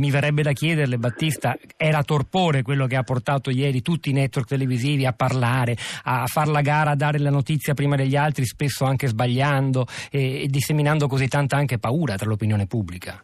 Mi verrebbe da chiederle, Battista, era torpore quello che ha portato ieri tutti i network televisivi a parlare, a far la gara, a dare la notizia prima degli altri, spesso anche sbagliando e, e disseminando così tanta anche paura tra l'opinione pubblica?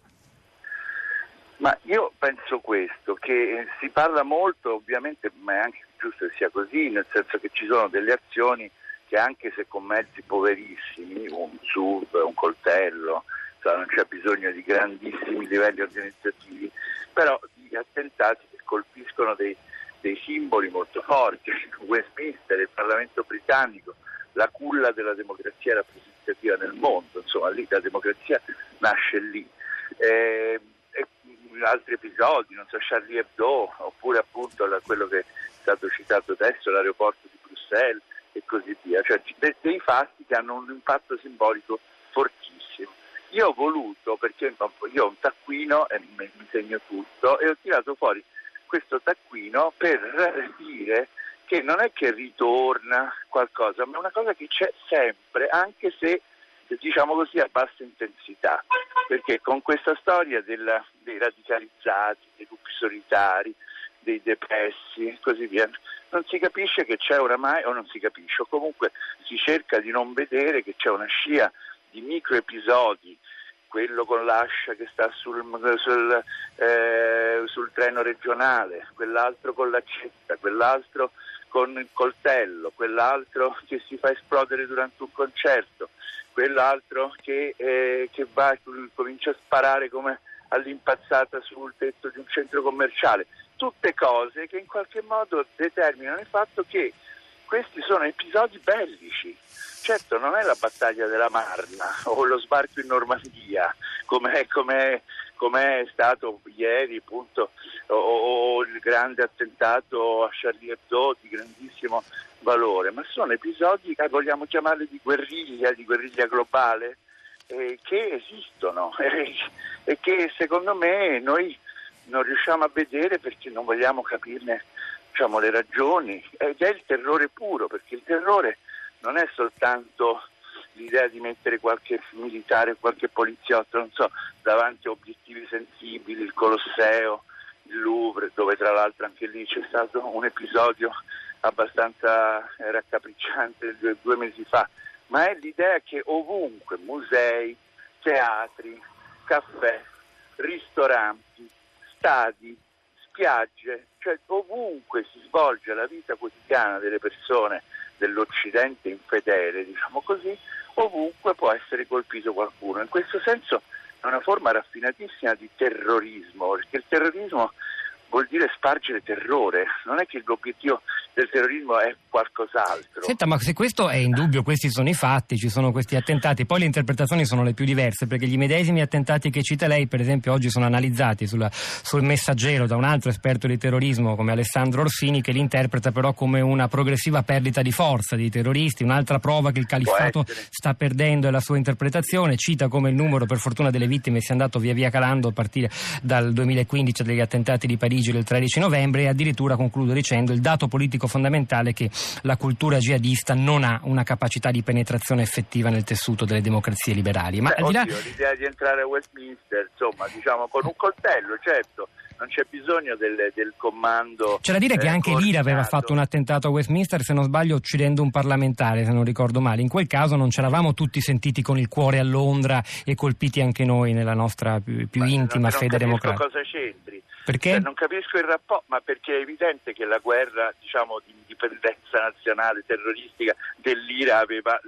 Ma io penso questo, che si parla molto, ovviamente, ma è anche giusto che sia così, nel senso che ci sono delle azioni che anche se con mezzi poverissimi, un sub, un coltello, cioè non c'è bisogno di grandissimi livelli organizzativi, però di attentati che colpiscono dei, dei simboli molto forti, Westminster, il Parlamento britannico, la culla della democrazia rappresentativa nel mondo, insomma lì la democrazia nasce lì. Eh, altri episodi, non so, Charlie Hebdo, oppure appunto quello che è stato citato adesso, l'aeroporto di Bruxelles e così via, cioè dei fatti che hanno un impatto simbolico. Io ho voluto, perché io ho un taccuino e mi, segno tutto, e ho tirato fuori questo taccuino per dire che non è che ritorna qualcosa, ma è una cosa che c'è sempre, anche se diciamo così a bassa intensità, perché con questa storia della, dei radicalizzati, dei lupi solitari, dei depressi e così via, non si capisce che c'è oramai, o non si capisce, o comunque si cerca di non vedere che c'è una scia di microepisodi quello con l'ascia che sta sul, sul, eh, sul, treno regionale, quell'altro con l'accetta, quell'altro con il coltello, quell'altro che si fa esplodere durante un concerto, quell'altro che, eh, che va, comincia a sparare come all'impazzata sul tetto di un centro commerciale. Tutte cose che in qualche modo determinano il fatto che questi sono episodi bellici. Certo, non è la battaglia della Marna o lo sbarco in Normandia, come è stato ieri appunto, o, o, il grande attentato a Charlie Hebdo di grandissimo valore, ma sono episodi vogliamo chiamarli di guerriglia, di guerriglia globale, eh, che esistono eh, e che secondo me noi non riusciamo a vedere perché non vogliamo capirne diciamo, le ragioni ed è il terrore puro, perché il terrore non è soltanto l'idea di mettere qualche militare, qualche poliziotto, so, davanti a obiettivi sensibili, il Colosseo, il Louvre, dove tra l'altro anche lì c'è stato un episodio abbastanza raccapricciante due, due mesi fa, ma è l'idea che ovunque musei, teatri, caffè, ristoranti, stadi, spiagge, cioè ovunque si svolge la vita quotidiana delle persone dell'Occidente infedele, diciamo così, ovunque può essere colpito qualcuno. In questo senso è una forma raffinatissima di terrorismo, perché il terrorismo vuol dire spargere terrore, non è che l'obiettivo del terrorismo è qualcos'altro. Senta, ma se questo è indubbio, questi sono i fatti, ci sono questi attentati, poi le interpretazioni sono le più diverse, perché gli medesimi attentati che cita lei, per esempio, oggi sono analizzati sulla, sul messaggero da un altro esperto di terrorismo come Alessandro Orsini, che li interpreta però come una progressiva perdita di forza dei terroristi, un'altra prova che il califfato sta perdendo è la sua interpretazione, cita come il numero per fortuna delle vittime sia andato via via calando a partire dal 2015 degli attentati di Parigi del 13 novembre e addirittura concludo dicendo il dato politico politico fondamentale che la cultura jihadista non ha una capacità di penetrazione effettiva nel tessuto delle democrazie liberali. Ma Beh, oddio, là... l'idea di entrare a Westminster, insomma, diciamo con un coltello, certo non c'è bisogno del, del comando. C'è da dire che eh, anche l'IRA aveva fatto un attentato a Westminster, se non sbaglio, uccidendo un parlamentare, se non ricordo male. In quel caso non ce l'avamo tutti sentiti con il cuore a Londra e colpiti anche noi nella nostra più, più intima non, fede democratica. cosa c'entri? Perché? Cioè, non capisco il rapporto, ma perché è evidente che la guerra diciamo, di indipendenza nazionale terroristica dell'IRA aveva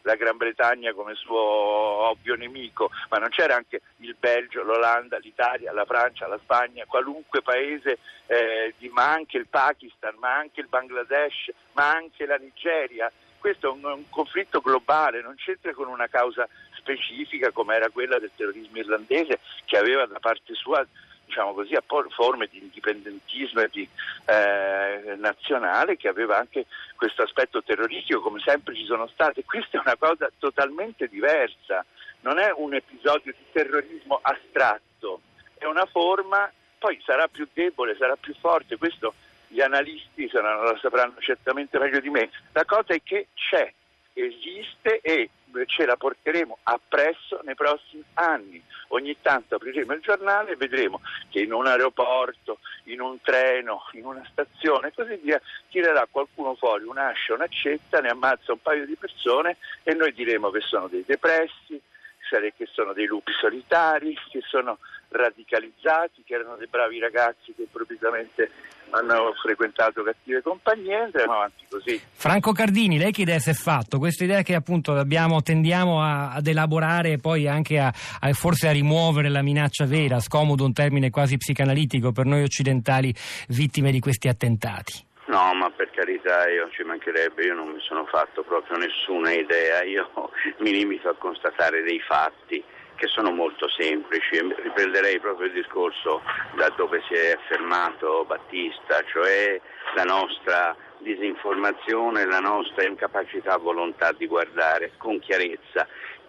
la Gran Bretagna come suo ovvio nemico, ma non c'era anche il Belgio, l'Olanda, l'Italia, la Francia, la Spagna, qualunque paese, eh, di, ma anche il Pakistan, ma anche il Bangladesh, ma anche la Nigeria. Questo è un, un conflitto globale, non c'entra con una causa specifica come era quella del terrorismo irlandese che aveva da parte sua diciamo così, a forme di indipendentismo di, eh, nazionale che aveva anche questo aspetto terroristico, come sempre ci sono state. Questa è una cosa totalmente diversa, non è un episodio di terrorismo astratto, è una forma, poi sarà più debole, sarà più forte, questo gli analisti saranno, lo sapranno certamente meglio di me. La cosa è che c'è esiste e ce la porteremo appresso nei prossimi anni. Ogni tanto apriremo il giornale e vedremo che in un aeroporto, in un treno, in una stazione e così via tirerà qualcuno fuori un'ascia, un'accetta, ne ammazza un paio di persone e noi diremo che sono dei depressi, che sono dei lupi solitari, che sono radicalizzati, che erano dei bravi ragazzi che improvvisamente hanno frequentato cattive compagnie andremo avanti così. Franco Cardini, lei che idea si è fatto? Questa idea che appunto abbiamo, tendiamo a, ad elaborare e poi anche a, a, forse a rimuovere la minaccia vera, scomodo un termine quasi psicanalitico per noi occidentali vittime di questi attentati. No, ma per carità, io ci mancherebbe, io non mi sono fatto proprio nessuna idea, io mi limito a constatare dei fatti che sono molto semplici riprenderei proprio il discorso da dove si è fermato Battista, cioè la nostra disinformazione, la nostra incapacità, volontà di guardare con chiarezza.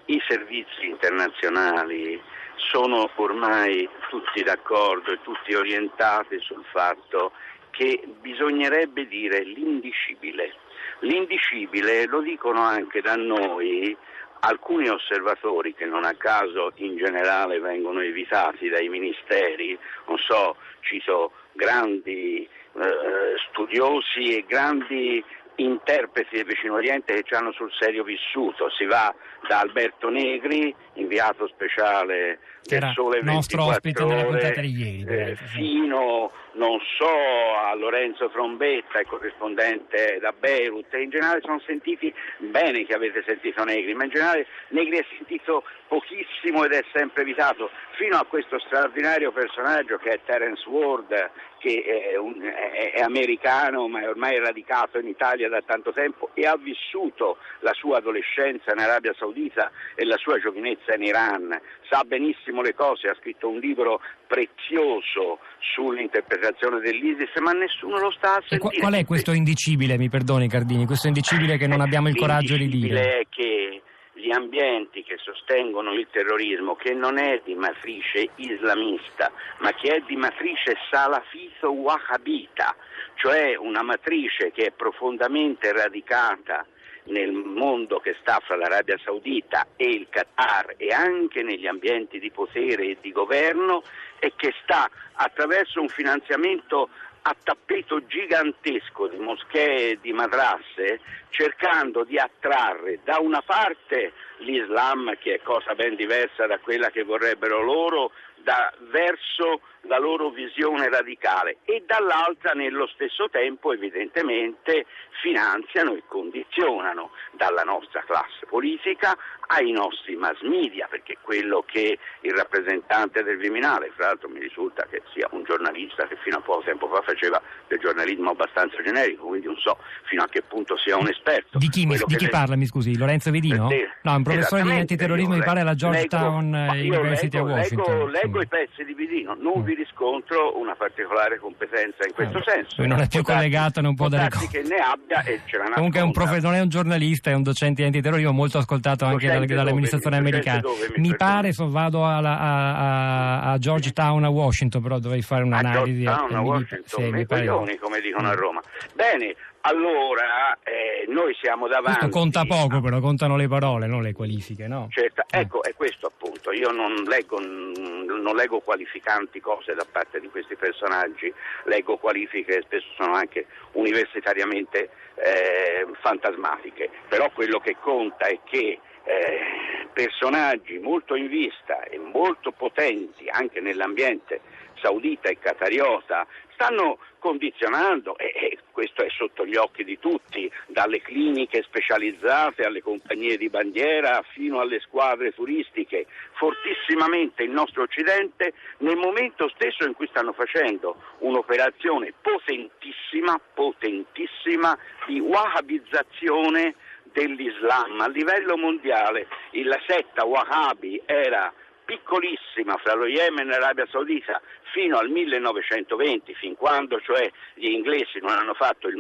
I servizi internazionali sono ormai tutti d'accordo e tutti orientati sul fatto che bisognerebbe dire l'indicibile. L'indicibile lo dicono anche da noi alcuni osservatori che non a caso in generale vengono evitati dai ministeri, non so, cito grandi eh, studiosi e grandi interpreti del vicino Oriente che ci hanno sul serio vissuto. Si va da Alberto Negri, inviato speciale del Sole 24 nostro ospite ore, nella puntata di ieri, eh, fino non so a Lorenzo Trombetta, il corrispondente da Beirut, in generale sono sentiti bene che avete sentito Negri, ma in generale Negri è sentito pochissimo ed è sempre evitato, fino a questo straordinario personaggio che è Terence Ward, che è, un, è, è americano ma è ormai radicato in Italia da tanto tempo e ha vissuto la sua adolescenza in Arabia Saudita e la sua giovinezza in Iran, sa benissimo le cose, ha scritto un libro prezioso sull'interpretazione dell'ISIS, ma nessuno lo sta a sentire. Qual è questo indicibile, mi perdoni Cardini, questo indicibile che non abbiamo il coraggio di dire? è che gli ambienti che sostengono il terrorismo, che non è di matrice islamista, ma che è di matrice salafito-wahhabita, cioè una matrice che è profondamente radicata nel mondo che sta fra l'Arabia Saudita e il Qatar e anche negli ambienti di potere e di governo e che sta attraverso un finanziamento a tappeto gigantesco di moschee e di madrasse cercando di attrarre da una parte l'Islam che è cosa ben diversa da quella che vorrebbero loro da, verso la loro visione radicale e dall'altra nello stesso tempo evidentemente finanziano e condizionano dalla nostra classe politica ai nostri mass media, perché quello che il rappresentante del Viminale, fra l'altro mi risulta che sia un giornalista che fino a poco tempo fa faceva del giornalismo abbastanza generico, quindi non so fino a che punto sia un esperto. Di chi, mi, di chi le... parla, mi scusi? Lorenzo Vedino? Eh, no, un professore di antiterrorismo, mi pare alla Georgetown leggo, University leggo, of Washington. Leggo, leggo i pezzi di Vedino, non mm. vi riscontro una particolare competenza in questo allora, senso. Non è più collegato, non può dare conto. che ne abbia e ce l'ha Comunque è un profe- non è un giornalista, è un docente di antiterrorismo molto ascoltato anche dal, dall'amministrazione americana. Mi pare, so, vado alla, a, a, a, Georgetown a Washington, però dovrei fare un'analisi. A Georgetown a Washington, mi, sì, coglioni, come dicono a Roma. Bene, allora eh, noi siamo davanti. Questo conta poco, però contano le parole, non le qualifiche, no? Certo, ecco, è questo appunto. Io non leggo, non leggo, qualificanti cose da parte di questi personaggi, leggo qualifiche che spesso sono anche universitariamente eh, fantasmatiche. Però quello che conta è che eh, personaggi molto in vista e molto potenti anche nell'ambiente saudita e qatariota stanno condizionando, e, questo è sotto gli occhi di tutti, dalle cliniche specializzate alle compagnie di bandiera fino alle squadre turistiche, fortissimamente il nostro Occidente nel momento stesso in cui stanno facendo un'operazione potentissima, potentissima di wahhabizzazione dell'Islam a livello mondiale. La setta wahhabi era piccolissima fra lo Yemen e l'Arabia Saudita fino al 1920, fin quando cioè gli inglesi non hanno fatto il,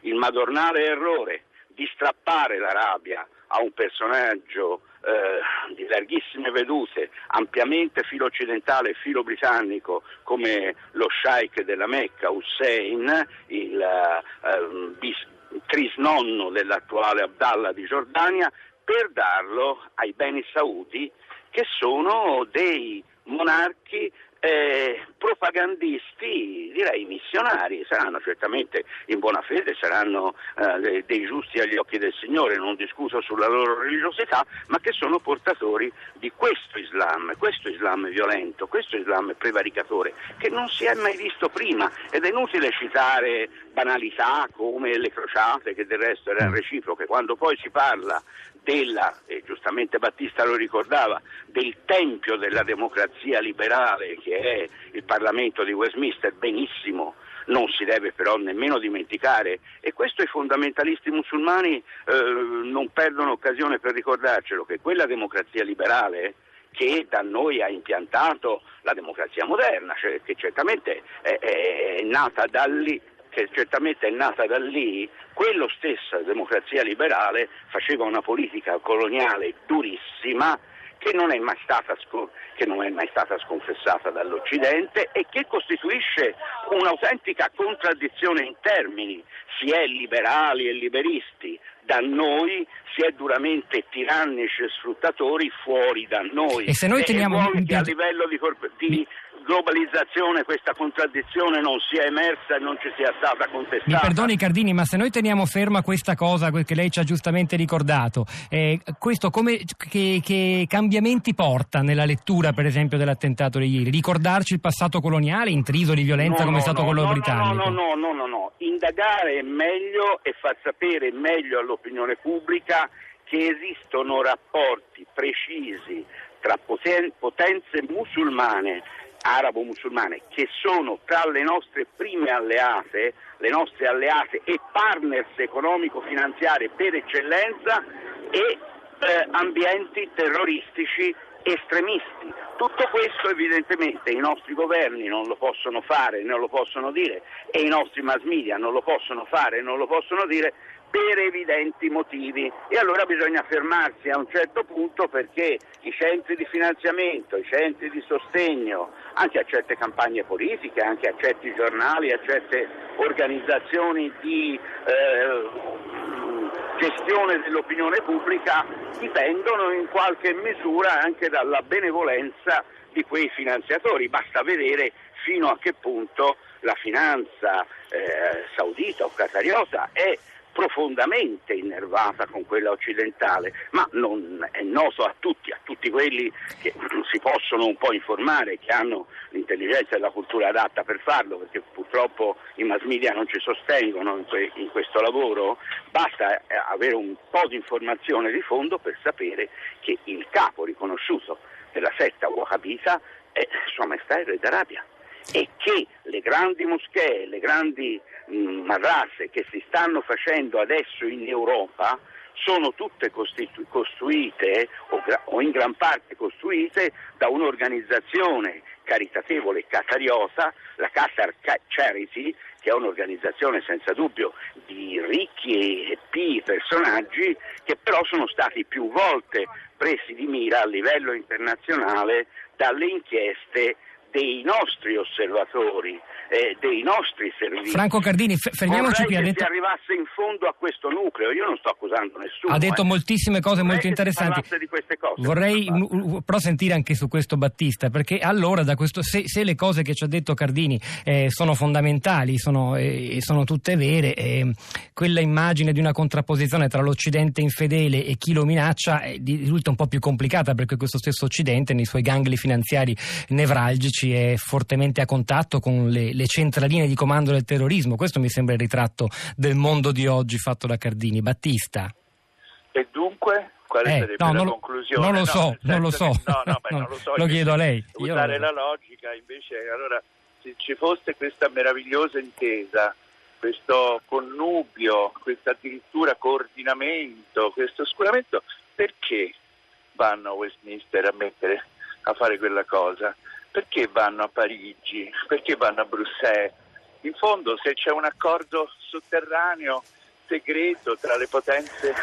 il madornale errore di strappare l'Arabia a un personaggio eh, di larghissime vedute, ampiamente filo occidentale e filo britannico come lo Sheikh della Mecca, Hussein, il eh, bis, trisnonno dell'attuale Abdallah di Giordania, per darlo ai beni saudi che sono dei monarchi eh, propagandisti, direi missionari, saranno certamente in buona fede, saranno eh, dei giusti agli occhi del Signore, non discuto sulla loro religiosità, ma che sono portatori di questo Islam, questo Islam violento, questo Islam prevaricatore, che non si è mai visto prima. Ed è inutile citare banalità come le crociate, che del resto erano reciproche, quando poi si parla della, e giustamente Battista lo ricordava, del tempio della democrazia liberale che è il Parlamento di Westminster, benissimo, non si deve però nemmeno dimenticare e questo i fondamentalisti musulmani eh, non perdono occasione per ricordarcelo che quella democrazia liberale che da noi ha impiantato la democrazia moderna, cioè, che certamente è, è, nata da lì che certamente è nata da lì, quello stessa democrazia liberale faceva una politica coloniale durissima che non, scon- che non è mai stata sconfessata dall'Occidente e che costituisce un'autentica contraddizione in termini. Si è liberali e liberisti da noi, si è duramente tirannici e sfruttatori fuori da noi. E se noi teniamo... E a livello di, di globalizzazione questa contraddizione non sia emersa e non ci sia stata contestata. Mi perdoni Cardini, ma se noi teniamo ferma questa cosa che lei ci ha giustamente ricordato, eh, questo come, che, che, cambiamenti porta nella lettura per esempio dell'attentato di ieri? Ricordarci il passato coloniale intriso di violenza no, come no, è stato no, quello no, britannico? No, no, no, no, no, indagare è meglio e far sapere meglio all'opinione pubblica che esistono rapporti precisi tra potenze musulmane arabo-musulmane che sono tra le nostre prime alleate, le nostre alleate e partners economico-finanziarie per eccellenza e eh, ambienti terroristici estremisti. Tutto questo evidentemente i nostri governi non lo possono fare, non lo possono dire e i nostri mass media non lo possono fare, non lo possono dire per evidenti motivi e allora bisogna fermarsi a un certo punto perché i centri di finanziamento, i centri di sostegno anche a certe campagne politiche, anche a certi giornali, a certe organizzazioni di eh, gestione dell'opinione pubblica dipendono in qualche misura anche dalla benevolenza di quei finanziatori. Basta vedere fino a che punto la finanza eh, saudita o qatariota è profondamente innervata con quella occidentale, ma non è noto a tutti, a tutti quelli che si possono un po' informare, che hanno l'intelligenza e la cultura adatta per farlo, perché purtroppo i mass media non ci sostengono in, que- in questo lavoro, basta eh, avere un po' di informazione di fondo per sapere che il capo riconosciuto della setta wahhabita è Sua Maestà il Re d'Arabia e che le grandi moschee, le grandi mh, madrasse che si stanno facendo adesso in Europa sono tutte costitu- costruite o, gra- o, in gran parte costruite da un'organizzazione caritatevole catariota, la Qatar Charity, che è un'organizzazione senza dubbio di ricchi e pii personaggi che però sono stati più volte presi di mira a livello internazionale dalle inchieste dei nostri osservatori, eh, dei nostri servizi. Franco Cardini, f- fermiamoci qui. Ha detto... arrivasse in fondo a questo nucleo, io non sto accusando nessuno. Ha detto eh. moltissime cose Vorrei molto interessanti. Cose, Vorrei però sentire anche su questo Battista, perché allora questo, se, se, le cose che ci ha detto Cardini eh, sono fondamentali, sono, eh, sono tutte vere, eh, quella immagine di una contrapposizione tra l'Occidente infedele e chi lo minaccia eh, risulta un po' più complicata perché questo stesso Occidente nei suoi gangli finanziari nevralgici Amici è fortemente a contatto con le, le, centraline di comando del terrorismo. Questo mi sembra il ritratto del mondo di oggi fatto da Cardini. Battista. E dunque? Quale eh, sarebbe no, la non, conclusione? Non lo so, non lo so. Che, no, no, beh, non lo so. lo chiedo a lei. Usare la logica, invece, allora, se ci fosse questa meravigliosa intesa, questo connubio, questo addirittura coordinamento, questo oscuramento, perché vanno a Westminster a mettere a fare quella cosa? Perché vanno a Parigi? Perché vanno a Bruxelles? In fondo se c'è un accordo sotterraneo segreto tra le potenze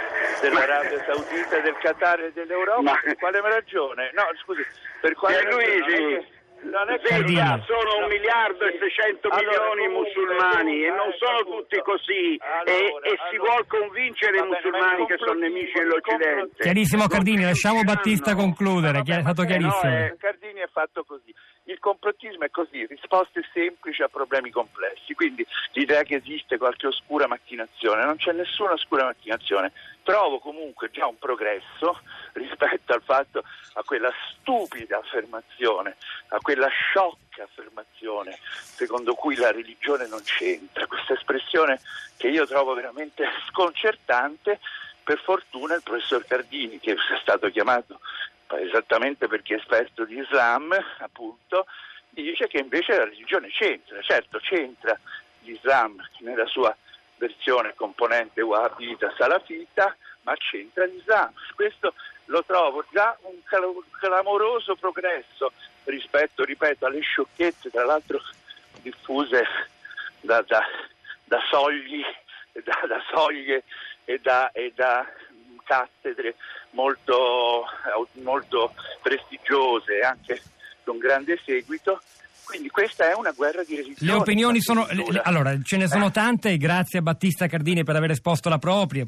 dell'Arabia Saudita, del Qatar e dell'Europa, Ma... per quale ragione? No, scusi, per quale Pierluigi, non è Verità, sono un miliardo e 600 allora, milioni musulmani e non sono tutti così allora, e, e si vuole convincere i musulmani che sono nemici dell'Occidente. Chiarissimo Cardini, lasciamo Battista concludere, è stato chiarissimo. No, eh, Cardini è fatto così. Il complottismo è così, risposte semplici a problemi complessi, quindi l'idea che esiste qualche oscura macchinazione, non c'è nessuna oscura macchinazione. Trovo comunque già un progresso rispetto al fatto a quella stupida affermazione, a quella sciocca affermazione secondo cui la religione non c'entra, questa espressione che io trovo veramente sconcertante. Per fortuna il professor Cardini, che è stato chiamato esattamente perché è esperto di Islam, appunto, dice che invece la religione c'entra, certo c'entra l'Islam nella sua versione componente wahhabita salafita, ma c'entra l'Islam. Questo lo trovo già un clamoroso progresso rispetto, ripeto, alle sciocchezze, tra l'altro diffuse da, da, da sogli, da, da, soglie e da, e da cattedre molto, molto prestigiose, anche con grande seguito. Quindi questa è una guerra di resistenza. Le opinioni sono. Allora, ce ne sono tante, grazie a Battista Cardini per aver esposto la propria.